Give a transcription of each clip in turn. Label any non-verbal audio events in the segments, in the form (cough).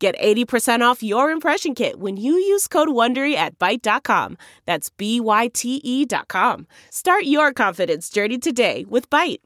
Get 80% off your impression kit when you use code WONDERY at Byte.com. That's B-Y-T-E dot com. Start your confidence journey today with Byte.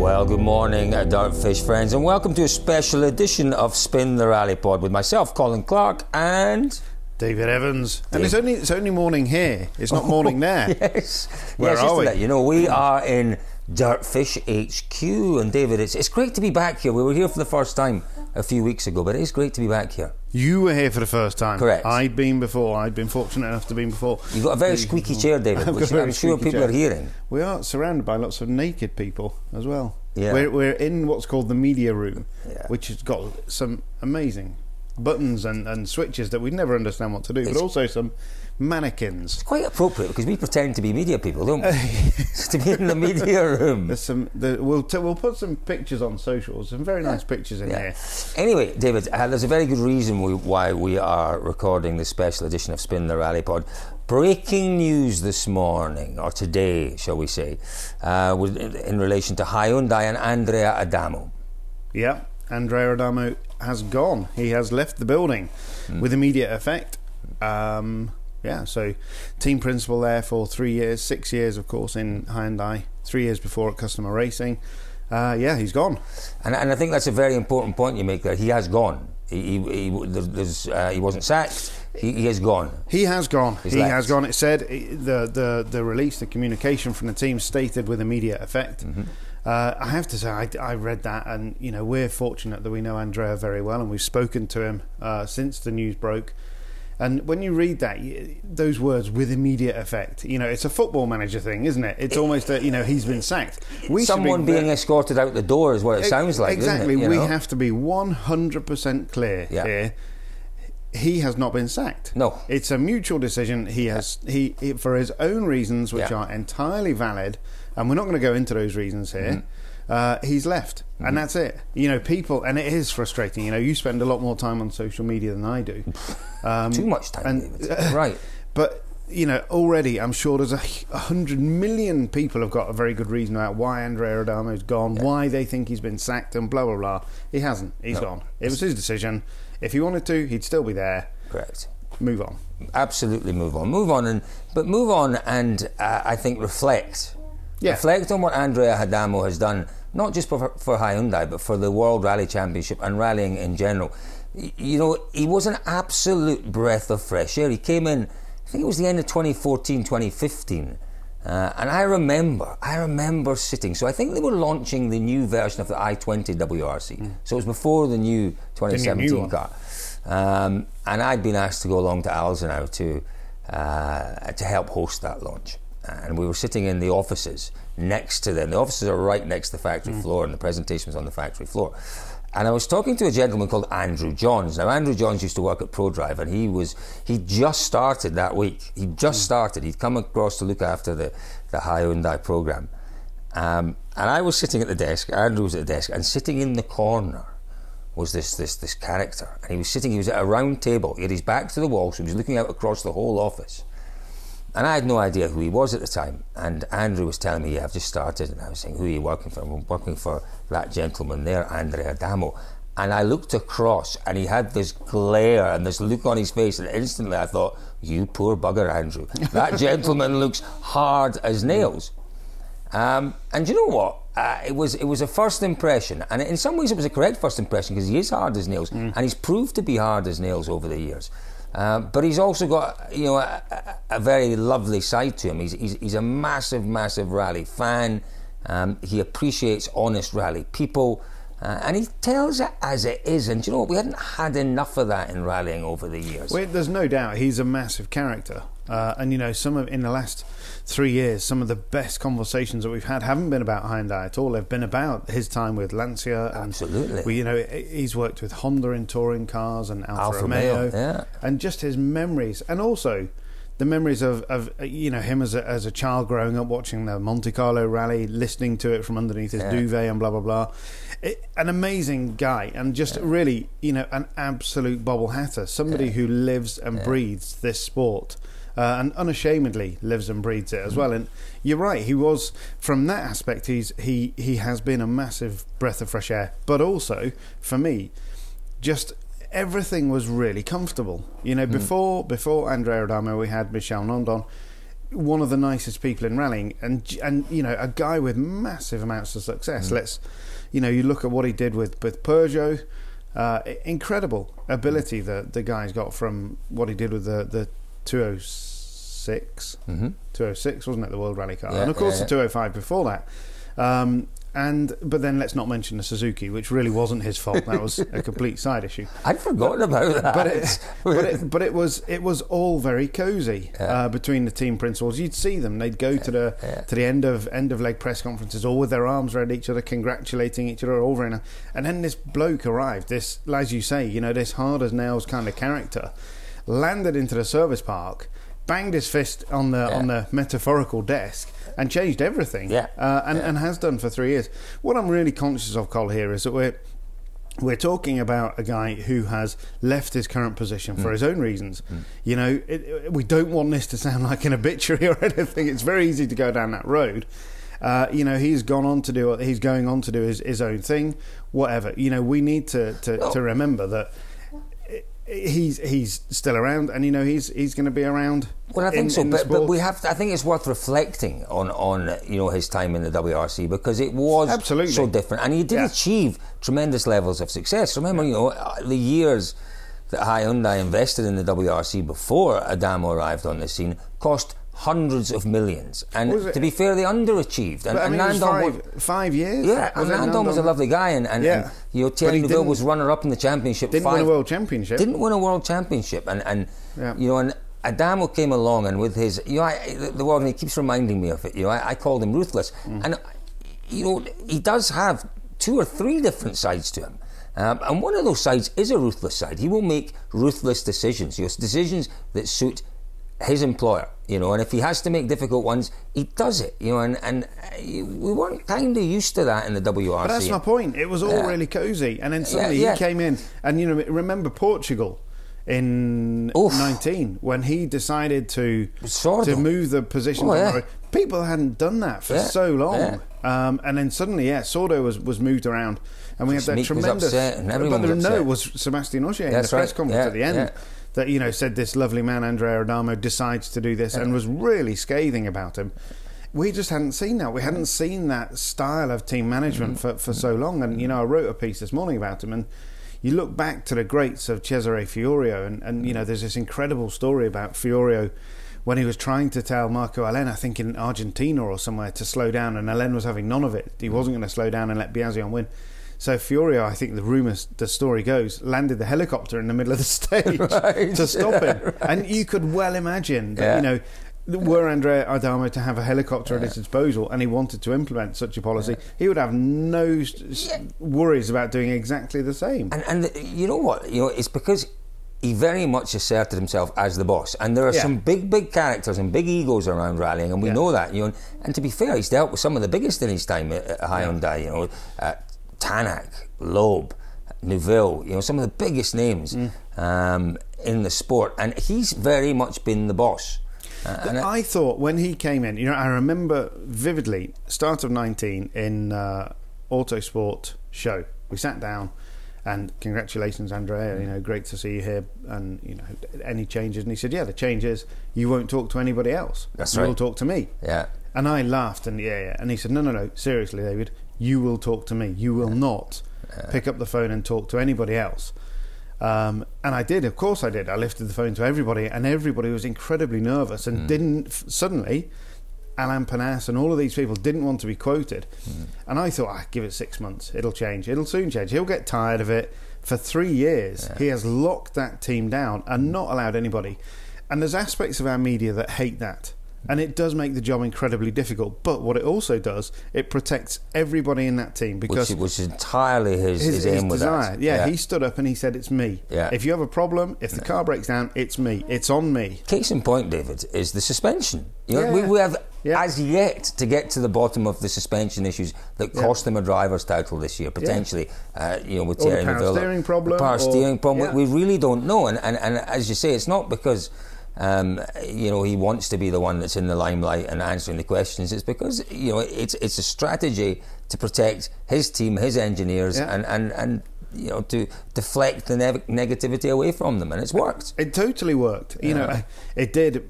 Well, good morning, uh, Dirtfish friends, and welcome to a special edition of Spin the Rally Pod with myself, Colin Clark, and David Evans. And it's only it's only morning here. It's not morning (laughs) oh, there. yes, Where yes, are we? let you know, we are in Dirtfish HQ, and David, it's it's great to be back here. We were here for the first time a few weeks ago, but it is great to be back here. You were here for the first time. Correct. I'd been before. I'd been fortunate enough to be before. You've got a very squeaky chair, David, (laughs) I've which I'm sure people chair. are hearing. We are surrounded by lots of naked people as well. Yeah. We're, we're in what's called the media room, Yeah. which has got some amazing buttons and, and switches that we'd never understand what to do, It's- but also some mannequins. Quite appropriate because we pretend to be media people, don't we? (laughs) to be in the media room. There's some. The, we'll t- we'll put some pictures on socials. Some very nice pictures in Yeah. here. Anyway, David, uh, there's a very good reason we, why we are recording this special edition of Spin the Rally Pod. Breaking news this morning, or today, shall we say, uh, in relation to Hyundai and Andrea Adamo. Yeah, Andrea Adamo has gone. He has left the building Hmm. with immediate effect. Um, yeah, so team principal there for three years, six years, of course, in Hyundai, three years before at Customer Racing. Uh, yeah, he's gone. And, and I think that's a very important point you make there. He has gone. He, he, he, there's, uh, he wasn't sacked. He, he has gone. He has gone. He's he left. has gone. It said the, the the release, the communication from the team stated with immediate effect. Mm-hmm. Uh, I have to say, I, I read that, and you know, we're fortunate that we know Andrea very well, and we've spoken to him uh, since the news broke. And when you read that, you, those words with immediate effect, you know, it's a football manager thing, isn't it? It's almost that you know he's been sacked. We should be Someone being ve- escorted out the door is what it sounds like. doesn't it? Exactly. We know? have to be one hundred percent clear Yeah. here. He has not been sacked. No. it's a mutual decision. He has he, he for his own reasons, which Yeah. are entirely valid, and we're not going to go into those reasons here. Mm-hmm. Uh, he's left, and that's it. You know, people, and it is frustrating. You know, you spend a lot more time on social media than I do. (laughs) Um, Too much time, and- (laughs) right. but you know, already I'm sure there's a, hundred million people have got a very good reason about why Andrea Adamo's gone, why they think he's been sacked, and blah blah blah. He hasn't. He's No. gone. It was his decision. If he wanted to, he'd still be there. Correct. Move on. absolutely move on. Move on, and but move on, and uh, I think reflect. Yeah. Reflect on what Andrea Adamo has done, not just for, for Hyundai, but for the World Rally Championship and rallying in general. You know, he was an absolute breath of fresh air. He came in, I think it was the end of 2014, 2015. Uh, and I remember, I remember sitting. So I think they were launching the new version of the i20 WRC. So it was before the new new 2017 one. car. Um, and I'd been asked to go along to Alzenau to uh, to help host that launch. And we were sitting in the offices next to them. The offices are right next to the factory floor, and the presentation was on the factory floor. And I was talking to a gentleman called Andrew Johns. Now, Andrew Johns used to work at ProDrive, and he was he just started that week. He just started. He'd come across to look after the the Hyundai program. Um, and I was sitting at the desk. Andrew was at the desk, and sitting in the corner was this this this character, and he was sitting. He was at a round table. He had his back to the wall, so he was looking out across the whole office. And I had no idea who he was at the time. And Andrew was telling me, "Yeah, I've just started," and I was saying, "Who are you working for?" I'm working for that gentleman there, Andrea Adamo. And I looked across, and he had this glare and this look on his face, and instantly I thought, "You poor bugger, Andrew. That (laughs) gentleman looks hard as nails." Um, and you know what? Uh, it was it was a first impression, and in some ways it was a correct first impression because he is hard as nails, and he's proved to be hard as nails over the years. Um, but he's also got you know a, a, very lovely side to him. He's, he's he's a massive massive rally fan. Um, he appreciates honest rally people. Uh, and he tells it as it is. And you know what? We hadn't had enough of that in rallying over the years. Well, there's no doubt he's a massive character. Uh, and you know, some of in the last three years, some of the best conversations that we've had haven't been about Hyundai at all. They've been about his time with Lancia. And Absolutely. We, you know, he's worked with Honda in touring cars and Alfa, Alfa Romeo, Romeo, yeah. and just his memories, and also the memories of, of you know him as a, as a child growing up watching the Monte Carlo rally, listening to it from underneath his Yeah. duvet and blah blah blah. It, an amazing guy, and just really you know an absolute bobble hatter, somebody who lives and breathes this sport. Uh, and unashamedly lives and breathes it as well. And you're right; he was from that aspect. He's he he has been a massive breath of fresh air. But also for me, just everything was really comfortable. You know, before before Andrea Adamo, we had Michel Nandan, one of the nicest people in rallying, and and you know, a guy with massive amounts of success. Let's, you know, you look at what he did with with Peugeot. Uh, incredible ability that the guy's got from what he did with the the 206 hmm 206 wasn't it the world rally car? Yeah, and of course yeah, the 205 before that. Um, and but then let's not mention the Suzuki which really wasn't his fault. That was a complete (laughs) side issue. I'd forgotten about that. but it, but it, (laughs) but it was it was all very cozy uh, between the team principals. You'd see them; they'd go to the Yeah. to the end of end of leg press conferences, all with their arms around each other, congratulating each other, all very nice. And then this bloke arrived, this as you say, you know, this hard as nails kind of character, landed into the service park, banged his fist on the on the metaphorical desk. And changed everything, Yeah. uh, and, and has done for three years. What I'm really conscious of, Cole, here is that we're we're talking about a guy who has left his current position for his own reasons. You know, it, it- we don't want this to sound (laughs) like an obituary or anything. It's very easy to go down that road. Uh, you know, he's gone on to do. He's going on to do his, his own thing. Whatever. You know, we need to to, to remember that he's he's still around, and you know he's he's going to be around. Well, I think in- so, in but, but we have. To, I think it's worth reflecting on on you know his time in the WRC because it was Absolutely. so different, and he did Yeah. achieve tremendous levels of success. Remember, you know, uh, the years that Hyundai invested in the WRC before Adamo arrived on the scene cost hundreds of millions, and to be fair, they underachieved. And, I mean, and five, was- five years. yeah, Was and it Nandan was a lovely guy, and, and, Yeah. and you know, Thierry Neuville was runner-up in the championship. Didn't five, win a world championship. didn't win a world championship, and and Yeah. you know, and Adamo came along, and with his, you know, I, the, the word, and he keeps reminding me of it. You know, I, I called him ruthless, Mm. and you know, he does have two or three different sides to him. Um, and one of those sides is a ruthless side. He will make ruthless decisions, you know, decisions that suit his employer, you know, and if he has to make difficult ones, he does it, you know, and, and uh, we weren't kind of used to that in the WRC. But that's my point. It was all Yeah. really cosy, and then suddenly yeah. he came in, and you know, remember Portugal in Oof. nineteen when he decided to to move the position. Oh, yeah. People hadn't done that for Yeah, so long, yeah. um, and then suddenly, yeah, Sordo was, was moved around, and we had that Meek was tremendous. upset and but everyone there- was no, it was Sebastian Ogier in the That's press right. conference Yeah, at the end. Yeah. That you know said this lovely man Andrea Adamo decides to do this and was really scathing about him. We just hadn't seen that. We hadn't seen that style of team management mm-hmm. for, for so long. And you know, I wrote a piece this morning about him, and you look back to the greats of Cesare Fiorio, and, and you know, there's this incredible story about Fiorio when he was trying to tell Markku Alen, I think in Argentina or somewhere, to slow down, and Alen was having none of it. He mm-hmm. wasn't going to slow down and let Biasion win. So Fiorio, I think the rumours, the story goes, landed the helicopter in the middle of the (laughs) stage (laughs) Right. to stop him. And you could well imagine that, Yeah. you know, were Andrea Adamo to have a helicopter at his disposal and he wanted to implement such a policy, he would have no s- worries about doing exactly the same. And, and the, you know what? You know, it's because he very much asserted himself as the boss. And there are Yeah. some big, big characters and big egos around rallying, and we Yeah. know that. You know, and to be fair, he's dealt with some of the biggest in his time at, at Hyundai. You know, uh, Tanak, Loeb, Neuville. You know, some of the biggest names Mm. um, in the sport, and he's very much been the boss. Uh, and I- thought when he came in, you know, I remember vividly, start of 19 in uh, Autosport show. We sat down and congratulations, Andrea, you know, great to see you here. And, you know, any changes? And he said, yeah, the change is you won't talk to anybody else. That's you right. will talk to me. yeah. And I laughed and yeah, yeah. And he said, no, no, no, seriously, David, you will talk to me. You will not pick up the phone and talk to anybody else. Um, and I did, of course I did. I lifted the phone to everybody, and everybody was incredibly nervous and didn't f- suddenly. Alan Penasse and all of these people didn't want to be quoted. And I thought, ah, give it six months. It'll change. It'll soon change. He'll get tired of it. For three years, he has locked that team down and not allowed anybody. And there's aspects of our media that hate that. And it does make the job incredibly difficult. But what it also does, it protects everybody in that team because which, which is entirely his, his, his, his with desire. that. Yeah, he stood up and he said, "It's me. Yeah. If you have a problem, if the car breaks down, it's me. It's on me." Case in point, David, is the suspension. You know, Yeah. we, we have Yeah. as yet to get to the bottom of the suspension issues that cost them a driver's title this year, potentially. Uh, you know, with Or the power steering problem, the power or- steering problem. yeah. We, we really don't know, and, and and as you say, it's not because. Um, you know he wants to be the one that's in the limelight and answering the questions. It's because you know it's it's a strategy to protect his team, his engineers, Yeah. and, and, and you know to deflect the ne- negativity away from them, and it's worked. It totally worked. You know, it did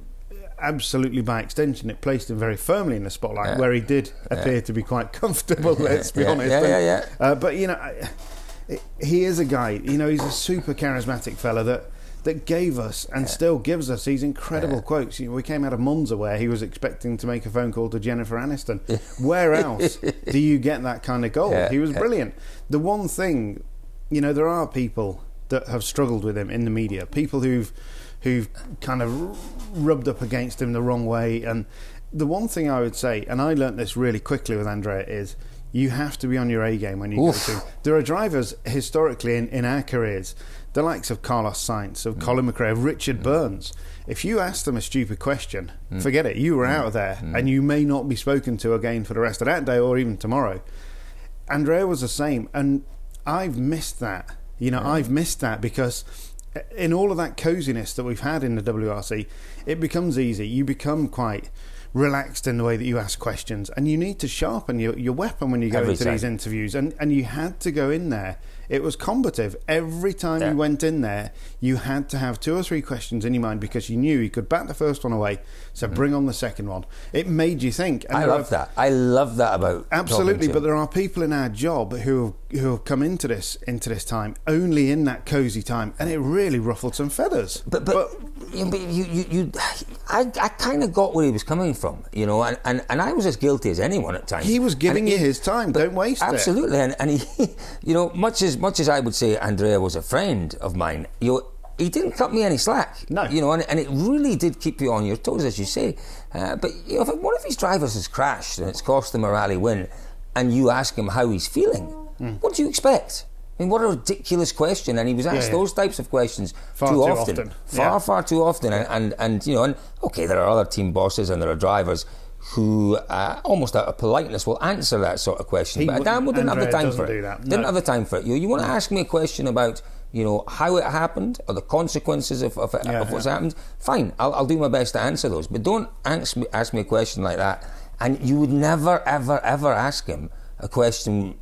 absolutely by extension. It placed him very firmly in the spotlight, Yeah. where he did appear to be quite (laughs) comfortable. Let's be honest. yeah, yeah, yeah. Uh, but you know, I, he is a guy. You know, he's a super charismatic fella that. That gave us and still gives us these incredible quotes. You know, we came out of Monza where he was expecting to make a phone call to Jennifer Aniston. Where else do you get that kind of goal? Yeah, he was yeah. brilliant. The one thing, you know, there are people that have struggled with him in the media. People who've who've kind of rubbed up against him the wrong way. And the one thing I would say, and I learnt this really quickly with Andrea, is you have to be on your A game when you Oof. go to. There are drivers historically in, in our careers, the likes of Carlos Sainz, of mm. Colin McRae, of Richard mm. Burns. If you ask them a stupid question, mm. forget it. You were out of there, and you may not be spoken to again for the rest of that day or even tomorrow. Andrea was the same, and I've missed that. You know, I've missed that because in all of that coziness that we've had in the WRC, it becomes easy. You become quite relaxed in the way that you ask questions, and you need to sharpen your, your weapon when you go Every into time. these interviews. And and you had to go in there. It was combative. Every time Yeah. you went in there, you had to have two or three questions in your mind because you knew you could bat the first one away. So mm. bring on the second one. It made you think. And. I love that. I love that about Absolutely, but there are people in our job who have, who have come into this into this time only in that cosy time, and it really ruffled some feathers. But but, you, but you, you, you I, I kind of got where he was coming from, you know, and, and, and I was as guilty as anyone at times. he was giving And you his time. Don't waste it. absolutely, and, and he, (laughs) you know, much as much as I would say Andrea was a friend of mine, you he didn't cut me any slack. No. you know, and, and it really did keep you on your toes, as you say. Uh, but you know, if one of his drivers has crashed and it's cost him a rally win, and you ask him how he's feeling, Hmm. what do you expect? I mean, what a ridiculous question! And he was asked yeah. those types of questions Far too, too often, often. far Yeah. far too often. And, and and you know, and okay, there are other team bosses and there are drivers who uh, almost out of politeness will answer that sort of question. He but wouldn't- Adamo didn't have the time for it. do that, Didn't have the time for it. You, you want to ask me a question about you know how it happened or the consequences of, of, Yeah, of what's yeah. happened. Fine, I'll, I'll do my best to answer those. But don't ask me ask me a question like that. And you would never ever ever ask him a question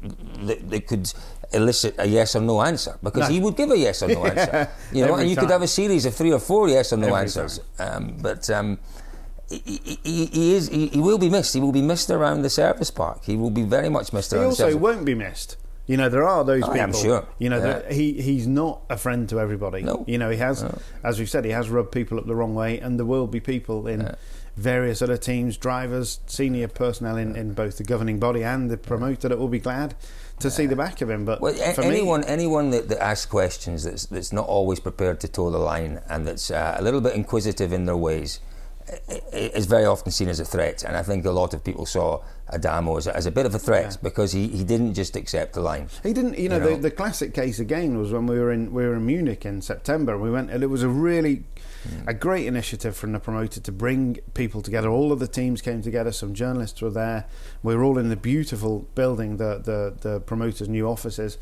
that, that could elicit a yes or no answer because No. he would give a yes or no (laughs) answer. You know, and you could have a series of three or four yes or no Every answers. Um, but um, he, he- he, he is he, he will be missed. He will be missed around the service park. He will be very much missed He around the also won't be missed. You know, there are those Oh, people. I'm sure. You know, Yeah. that he he's not a friend to everybody. No. You know, he has, as we've said, he has rubbed people up the wrong way, and there will be people in various other teams, drivers, senior personnel in, in both the governing body and the promoter that will be glad to see the back of him. But Well, a- anyone me, anyone that, that asks questions that's that's not always prepared to toe the line and that's uh, a little bit inquisitive in their ways i- i- is very often seen as a threat. And I think a lot of people saw Adamo as a, as a bit of a threat because he, he didn't just accept the line. He didn't. You know, You know. The, the classic case again was when we were in we were in Munich in September. We went, and it was a really a great initiative from the promoter to bring people together. All of the teams came together. Some journalists were there. We were all in the beautiful building, the the, the promoter's new offices.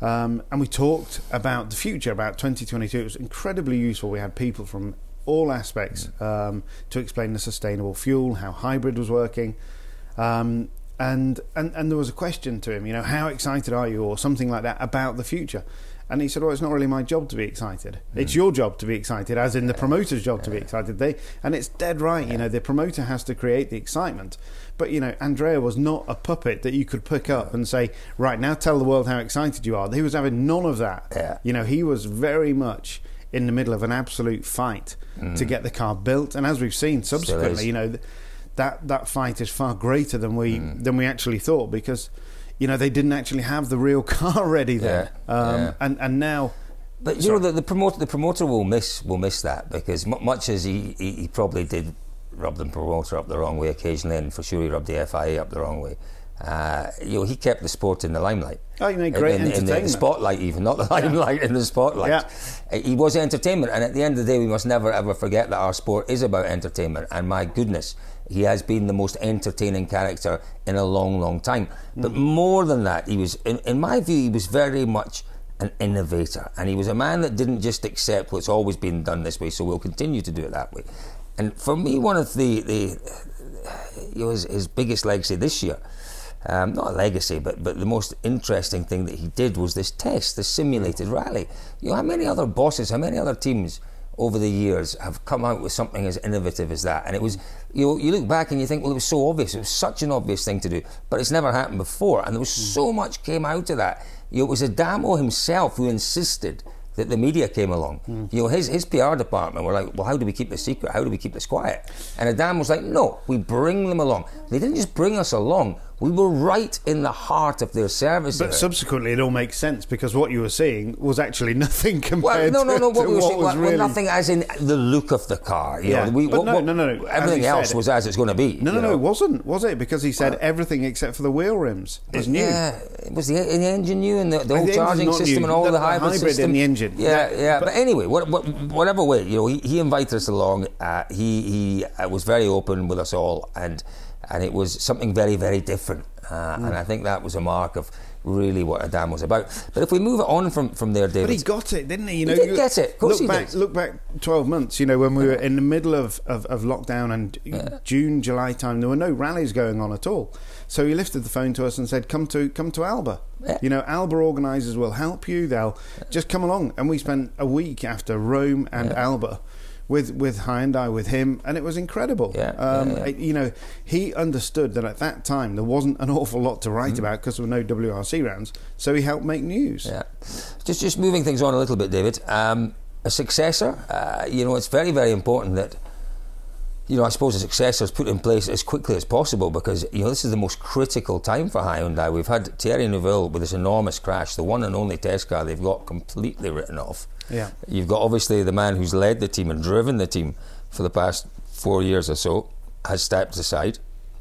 Um, and we talked about the future, about 2022. It was incredibly useful. We had people from all aspects um, to explain the sustainable fuel, how hybrid was working, um, and, and and there was a question to him, you know, how excited are you, or something like that about the future. And he said, "Well, it's not really my job to be excited. It's your job to be excited, as in the promoter's job to be excited." They and it's dead right. You know, the promoter has to create the excitement. But you know, Andrea was not a puppet that you could pick up and say, "Right now, tell the world how excited you are." He was having none of that. Yeah. You know, he was very much in the middle of an absolute fight to get the car built. And as we've seen subsequently, you know, that that fight is far greater than we than we actually thought because you know they didn't actually have the real (laughs) car ready then. Yeah, Um, yeah. And and now But you Sorry. know the, the, promoter the promoter will miss will miss that because m- much as he, he, he probably did rub the promoter up the wrong way occasionally, and for sure he rubbed the FIA up the wrong way. Uh, you know, he kept the sport in the limelight. Oh, you made great in, in, in the spotlight, even not the limelight, yeah. in the spotlight. Yeah. Uh, he was entertainment, and at the end of the day, we must never ever forget that our sport is about entertainment. And my goodness, he has been the most entertaining character in a long, long time. Mm. But more than that, he was, in, in my view, he was very much an innovator, and he was a man that didn't just accept what's always been done this way, so we'll continue to do it that way. And for me, one of the the you know, his, his biggest legacy this year um, not a legacy, but, but the most interesting thing that he did was this test, this simulated rally. You know, how many other bosses, how many other teams over the years have come out with something as innovative as that? And it was, you know, you look back and you think, well, it was so obvious, it was such an obvious thing to do, but it's never happened before. And there was so much came out of that. You know, it was Adamo himself who insisted that the media came along. Mm. You know, his, his PR department were like, well, how do we keep this secret? How do we keep this quiet? And Adamo was like, no, we bring them along. They didn't just bring us along, we were right in the heart of their service. But subsequently, it all makes sense because what you were seeing was actually (laughs) nothing compared well, no, no, no, to, what, we were seeing, well, really... well, nothing as in the look of the car. You yeah, know, we, but what, no, no, no, no. Everything else said, was as it's going to be. No, no, no, it wasn't, was it? Because he said well, everything except for the wheel rims is new. Yeah, it was the, the engine new and the, the whole the charging system new. and all the, the hybrid, hybrid system. in the engine. Yeah, yeah. yeah. But, but, anyway, what, what, whatever way, you know, he, he invited us along. Uh, he he uh, was very open with us all and and it was something very, very different. Uh, mm. And I think that was a mark of really what Adamo was about. But if we move on from, from there, David. But he got it, didn't he? You know, he did get it. Of course look he back, did. Look back 12 months, you know, when we were in the middle of, of, of lockdown and yeah. June, July time, there were no rallies going on at all. So he lifted the phone to us and said, come to, come to Alba. Yeah. You know, Alba organisers will help you. They'll just come along. And we spent a week after Rome and yeah. Alba with with Hyundai with him, and it was incredible. Yeah, um, yeah, yeah. You know, he understood that at that time there wasn't an awful lot to write mm. about because there were no WRC rounds, so he helped make news. Yeah, just just moving things on a little bit, David. Um, a successor, uh, you know, it's very very important that. You know, I suppose a successor is put in place as quickly as possible because you know this is the most critical time for Hyundai. We've had Thierry Neuville with this enormous crash, the one and only test car they've got completely written off. Yeah. You've got obviously the man who's led the team and driven the team for the past four years or so has stepped aside.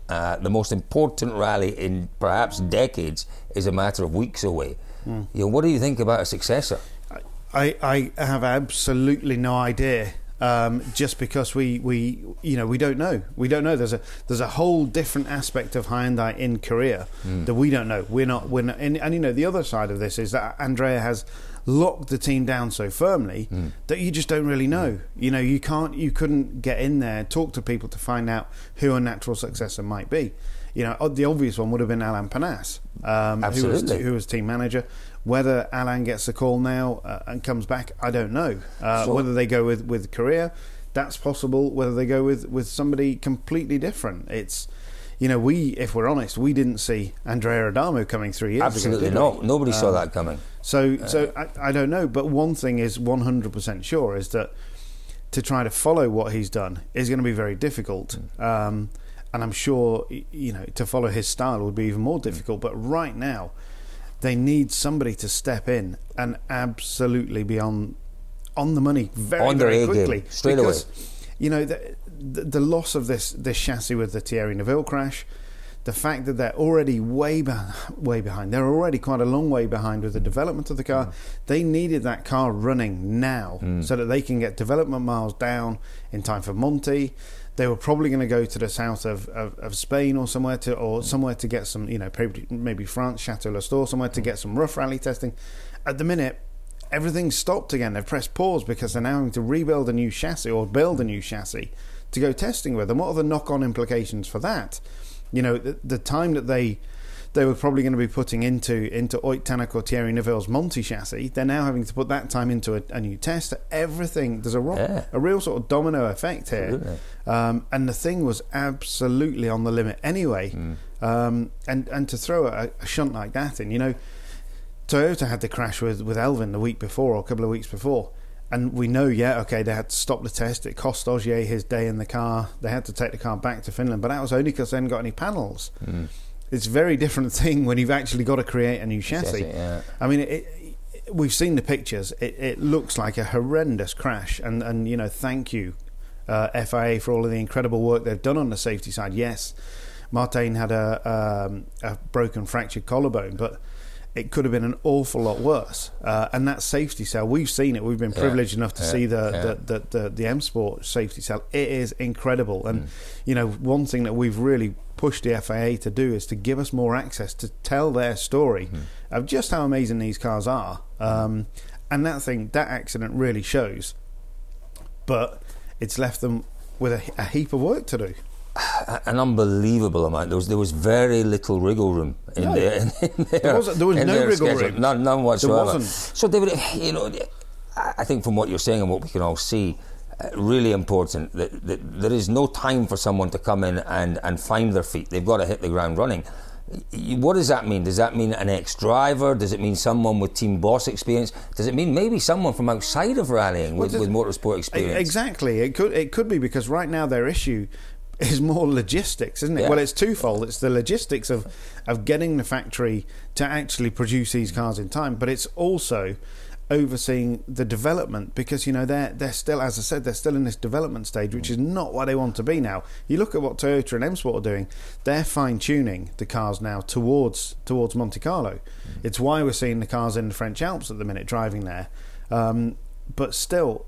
Uh, the most important rally in perhaps decades is a matter of weeks away. Mm. You know, what do you think about a successor? I, I have absolutely no idea. Um, just because we, we you know we don't know we don't know there's a there's a whole different aspect of Hyundai in Korea mm. that we don't know we're not we're not and, and you know the other side of this is that Andrea has locked the team down so firmly mm. that you just don't really know. Mm. You know, you can't, you couldn't get in there, talk to people to find out who a natural successor might be. You know, the obvious one would have been Alan Penasse um, who, was, who was team manager. Whether Alan gets the call now uh, and comes back, I don't know. Uh, sure. Whether they go with with Korea, that's possible. Whether they go with with somebody completely different, it's you know, we, if we're honest, we didn't see Andrea Adamo coming three years Absolutely ago. Absolutely no. Nobody um, saw that coming. So, uh, so I, I, don't know. But one thing is 100% sure is that to try to follow what he's done is going to be very difficult. Mm. Um, and I'm sure, you know, to follow his style would be even more difficult. But right now, they need somebody to step in and absolutely be on on the money very, on very quickly. Game, straight because, away. You know, the, the, the, loss of this this chassis with the Thierry Neuville crash, the fact that they're already way way behind. They're already quite a long way behind with the development of the car. Mm. They needed that car running now mm. so that they can get development miles down in time for Monty. They were probably going to go to the south of, of, of, Spain or somewhere to or mm. somewhere to get some, you know, maybe, maybe France, Chateau Lastours, somewhere to mm. get some rough rally testing. At the minute, everything's stopped again. They've pressed pause because they're now having to rebuild a new chassis or build a mm. new chassis to go testing with. And what are the knock-on implications for that? You know, the, the time that they they were probably going to be putting into into Ott Tanak or Thierry Neuville's Monty chassis. They're now having to put that time into a, a new test. Everything there's a yeah. a real sort of domino effect here, um, and the thing was absolutely on the limit anyway. Mm. Um, and and to throw a, a shunt like that in, you know, Toyota had the crash with with Elfyn the week before or a couple of weeks before and we know, yeah, okay, they had to stop the test. It cost Ogier his day in the car. They had to take the car back to Finland, but that was only because they hadn't got any panels. Mm. It's a very different (laughs) thing when you've actually got to create a new chassis. chassis yeah. I mean, it, we've seen the pictures. It, it looks like a horrendous crash, and and you know, thank you, uh, FIA, for all of the incredible work they've done on the safety side. Yes, Martin had a, um, a broken, fractured collarbone, but it could have been an awful lot worse. Uh, and that safety cell, we've seen it. We've been privileged yeah, enough to yeah, see the, yeah. the, the, the, the, M Sport safety cell. It is incredible. And, mm. you know, one thing that we've really pushed the FIA to do is to give us more access to tell their story mm. of just how amazing these cars are. Um, and that thing, that accident really shows. But it's left them with a, a heap of work to do (sighs) an unbelievable amount. There was there was very little wriggle room in no, (laughs) there. In, in there, there, was, there was no wriggle schedule. room. None, none whatsoever. So, David, (sighs) you know, I think from what you're saying and what we can all see, really important that, that there is no time for someone to come in and, and find their feet. They've got to hit the ground running. What does that mean? Does that mean an ex driver? Does it mean someone with team boss experience? Does it mean maybe someone from outside of rallying with, well, with motorsport experience? Exactly. It could it could be because right now their issue is more logistics, isn't it? Yeah. Well, it's twofold. It's the logistics of of getting the factory to actually produce these cars in time, but it's also overseeing the development because you know they're they're still, as I said, they're still in this development stage, which is not what they want to be now. You look at what Toyota and M Sport are doing; they're fine tuning the cars now towards towards Monte Carlo. Mm. It's why we're seeing the cars in the French Alps at the minute driving there, um, but still.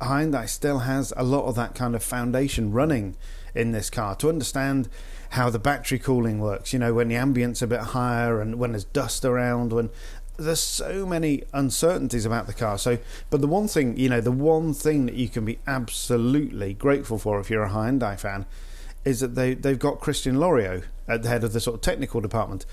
Hyundai still has a lot of that kind of foundation running in this car to understand how the battery cooling works. You know, when the ambient's a bit higher and when there's dust around, when there's so many uncertainties about the car. So, but the one thing, you know, the one thing that you can be absolutely grateful for if you're a Hyundai fan is that they they've got Christian Loriot at the head of the sort of technical department.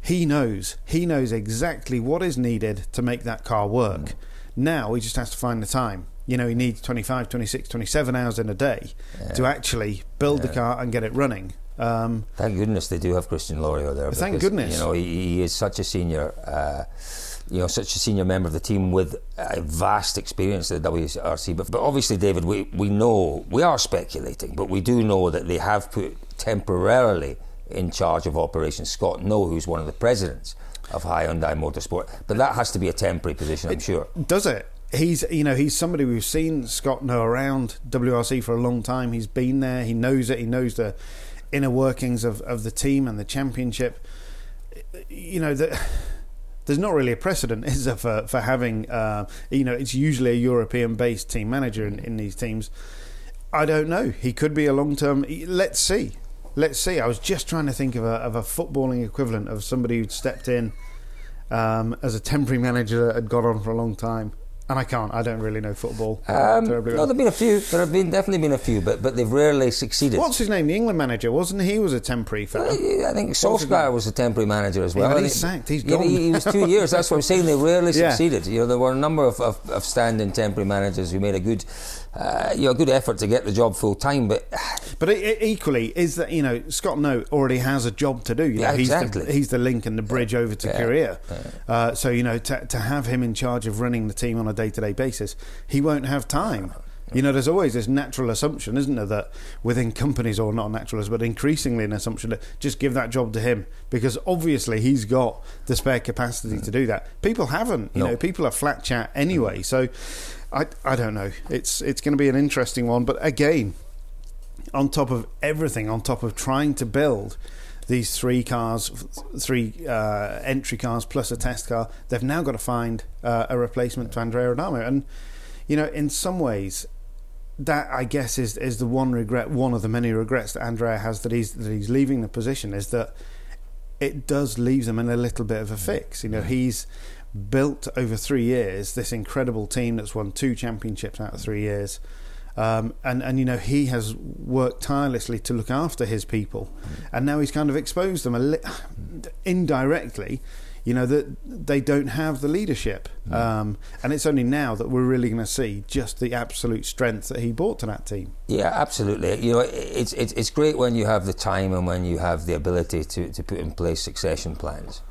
He knows he knows exactly what is needed to make that car work. Now he just has to find the time you know, he needs 25, 26, 27 hours in a day yeah. to actually build yeah. the car and get it running. Um, thank goodness they do have Christian Loriot there. Because, thank goodness. You know, he, he is such a senior. Uh, you know, such a senior member of the team with a vast experience at the WRC. But, but obviously, David, we, we know, we are speculating, but we do know that they have put temporarily in charge of operations Scott Noh, who's one of the presidents of Hyundai Motorsport. But that has to be a temporary position, I'm it, sure. Does it? he's you know he's somebody we've seen Scott Noh around WRC for a long time. He's been there. He knows it. He knows the inner workings of, of the team and the championship. You know that. There's not really a precedent, (laughs) is there, for for having? Uh, you know, it's usually a European-based team manager in, in these teams. I don't know. He could be a long-term. Let's see. Let's see. I was just trying to think of a of a footballing equivalent of somebody who'd stepped in um, as a temporary manager that had got on for a long time. And I can't. I don't really know football. Um, no, there've been a few. There have been definitely been a few, but but they've rarely succeeded. What's his name? The England manager wasn't he? Was a temporary fellow. I think Solskjaer was a temporary manager as well. Yeah, he's sacked. He's gone. He, he, was two years. That's what I'm saying. They rarely (laughs) yeah. succeeded. You know, there were a number of, of, of standing temporary managers who made a good uh, you know, a good effort to get the job full time, but but it, it equally is that you know Scott Noh already has a job to do. You yeah, exactly. He's the, he's the link and the bridge over to yeah, Korea. Yeah. Uh, so you know, to, to have him in charge of running the team on a day to day basis, he won't have time. You know, there's always this natural assumption, isn't there, that within companies, or not natural, but increasingly an assumption that just give that job to him because obviously he's got the spare capacity mm. to do that. People haven't. You no. know, people are flat chat anyway. So I, I don't know. It's it's going to be an interesting one. But again, on top of everything, on top of trying to build these three cars, three uh, entry cars plus a test car, they've now got to find uh, a replacement to Andrea Adamo. And you know, in some ways, that I guess is is the one regret, one of the many regrets that Andrea has that he's that he's leaving the position is that it does leave them in a little bit of a fix. You know, he's built over three years this incredible team that's won two championships out of three years. Um, and and you know he has worked tirelessly to look after his people, and now he's kind of exposed them a li- (sighs) indirectly. You know that they don't have the leadership, mm. um, and it's only now that we're really going to see just the absolute strength that he brought to that team. Yeah, absolutely. You know, it's it's it's great when you have the time and when you have the ability to to put in place succession plans,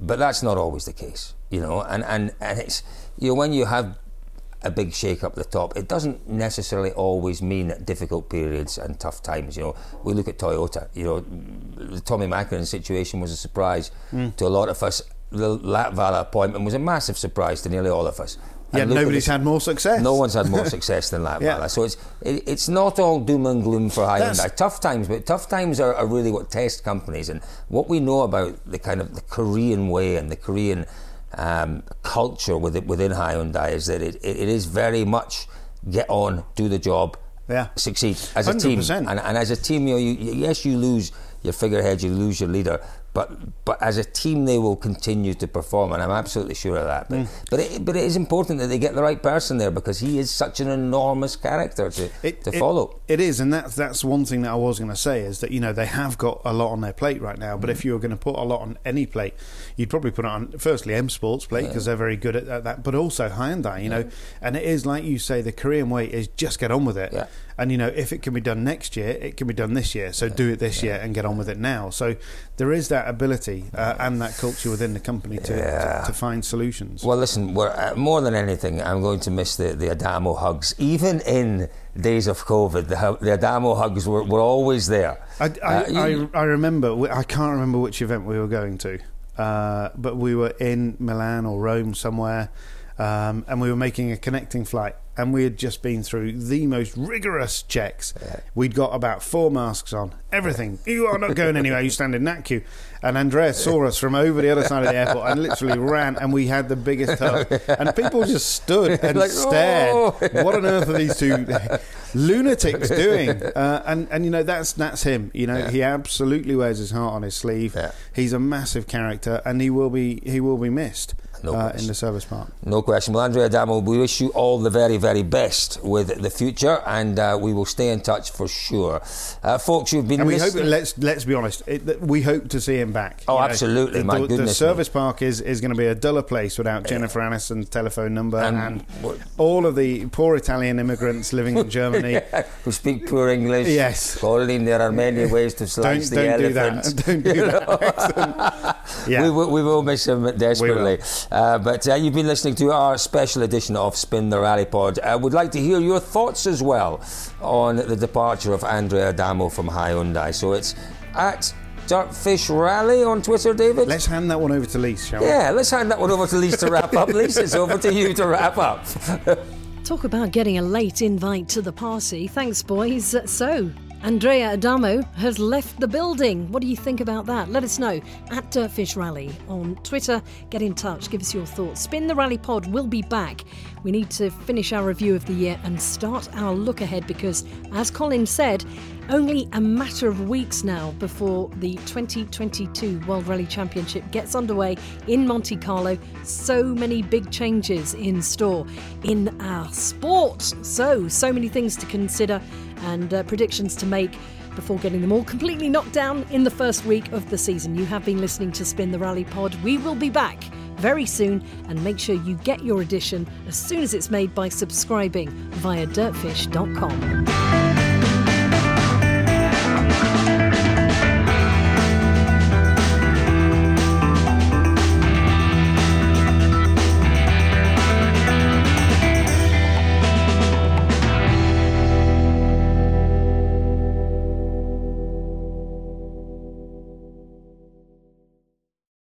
but that's not always the case you know, and, and, and it's, you know, when you have a big shake up the top, it doesn't necessarily always mean difficult periods and tough times. You know, we look at Toyota. You know, the Tommi Mäkinen situation was a surprise mm. to a lot of us the Latvala appointment was a massive surprise to nearly all of us. Yeah, And look at nobody's had more success. No one's had more (laughs) success than Latvala. Yeah. So it's it, it's not all doom and gloom for Hyundai. Tough times, but tough times are, are really what test companies. And what we know about the kind of the Korean way and the Korean um, culture within, within Hyundai is that it, it, is very much get on, do the job, Yeah. succeed as a team. And, and as a team, you, know, you, yes, you lose your figurehead, you lose your leader, but but as a team, they will continue to perform, and I'm absolutely sure of that. But Mm. but, it, but it is important that they get the right person there because he is such an enormous character to, to follow. It is, and that's that's one thing that I was going to say is that you know they have got a lot on their plate right now. Mm. But if you were going to put a lot on any plate, you'd probably put it on firstly M Sports plate because they're very good at, at that, but also Hyundai. You know, and it is like you say, the Korean way is just get on with it. Yeah. And you know, if it can be done next year, it can be done this year. So do it this year and get on with it now. So there is that ability uh, and that culture within the company to, Yeah. to, to find solutions. Well, listen, we're, uh, more than anything, I'm going to miss the, the Adamo hugs. Even in days of COVID, the, the Adamo hugs were, were always there. I, I, Uh, you- I, I remember, I can't remember which event we were going to, uh, but we were in Milan or Rome somewhere, um, and we were making a connecting flight, and we had just been through the most rigorous checks. We'd got about four masks on, everything. You are not going (laughs) anywhere, you stand in that queue. And Andrea saw us from over the other side of the airport and literally ran, and we had the biggest (laughs) hug. And people just stood and Like, stared. "Oh." What on earth are these two (laughs) lunatics doing? Uh, and and you know that's that's him. You know Yeah. he absolutely wears his heart on his sleeve. Yeah. He's a massive character, and he will be he will be missed No uh, question. in the service park. No question. Well, Andrea Adamo, we wish you all the very, very best with the future, and uh, we will stay in touch for sure. Uh, folks, you've been And we hope. Let's let's be honest. It, we hope to see him back. Oh, You know, absolutely. The, My the, goodness the service park is, is going to be a duller place without Jennifer Aniston's telephone number And and, what- all of the poor Italian immigrants living in (laughs) Germany. who speak poor English. Yes. Colin, there are many ways to don't slice the don't do elephant. that. (laughs) Don't do that. (laughs) Yeah. We, will, we will miss him desperately. We Uh, but uh, you've been listening to our special edition of Spin the Rally Pod. I would like to hear your thoughts as well on the departure of Andrea Adamo from Hyundai. So it's at Dirtfish Rally on Twitter, David. Let's hand that one over to Lise, shall we? yeah, let's hand that one over to Lisa to wrap up. (laughs) Lisa, it's over to you to wrap up. Talk about getting a late invite to the party. Thanks, boys. So, Andrea Adamo has left the building. What do you think about that? Let us know at Dirtfish Rally on Twitter. Get in touch, give us your thoughts. Spin the Rally Pod will be back. We need to finish our review of the year and start our look ahead because, as Colin said, only a matter of weeks now before the 2022 World Rally Championship gets underway in Monte Carlo. So many big changes in store in our sport. So, so many things to consider and uh, predictions to make before getting them all completely knocked down in the first week of the season. You have been listening to Spin the Rally Pod. We will be back very soon and make sure you get your edition as soon as it's made by subscribing via dirtfish.com.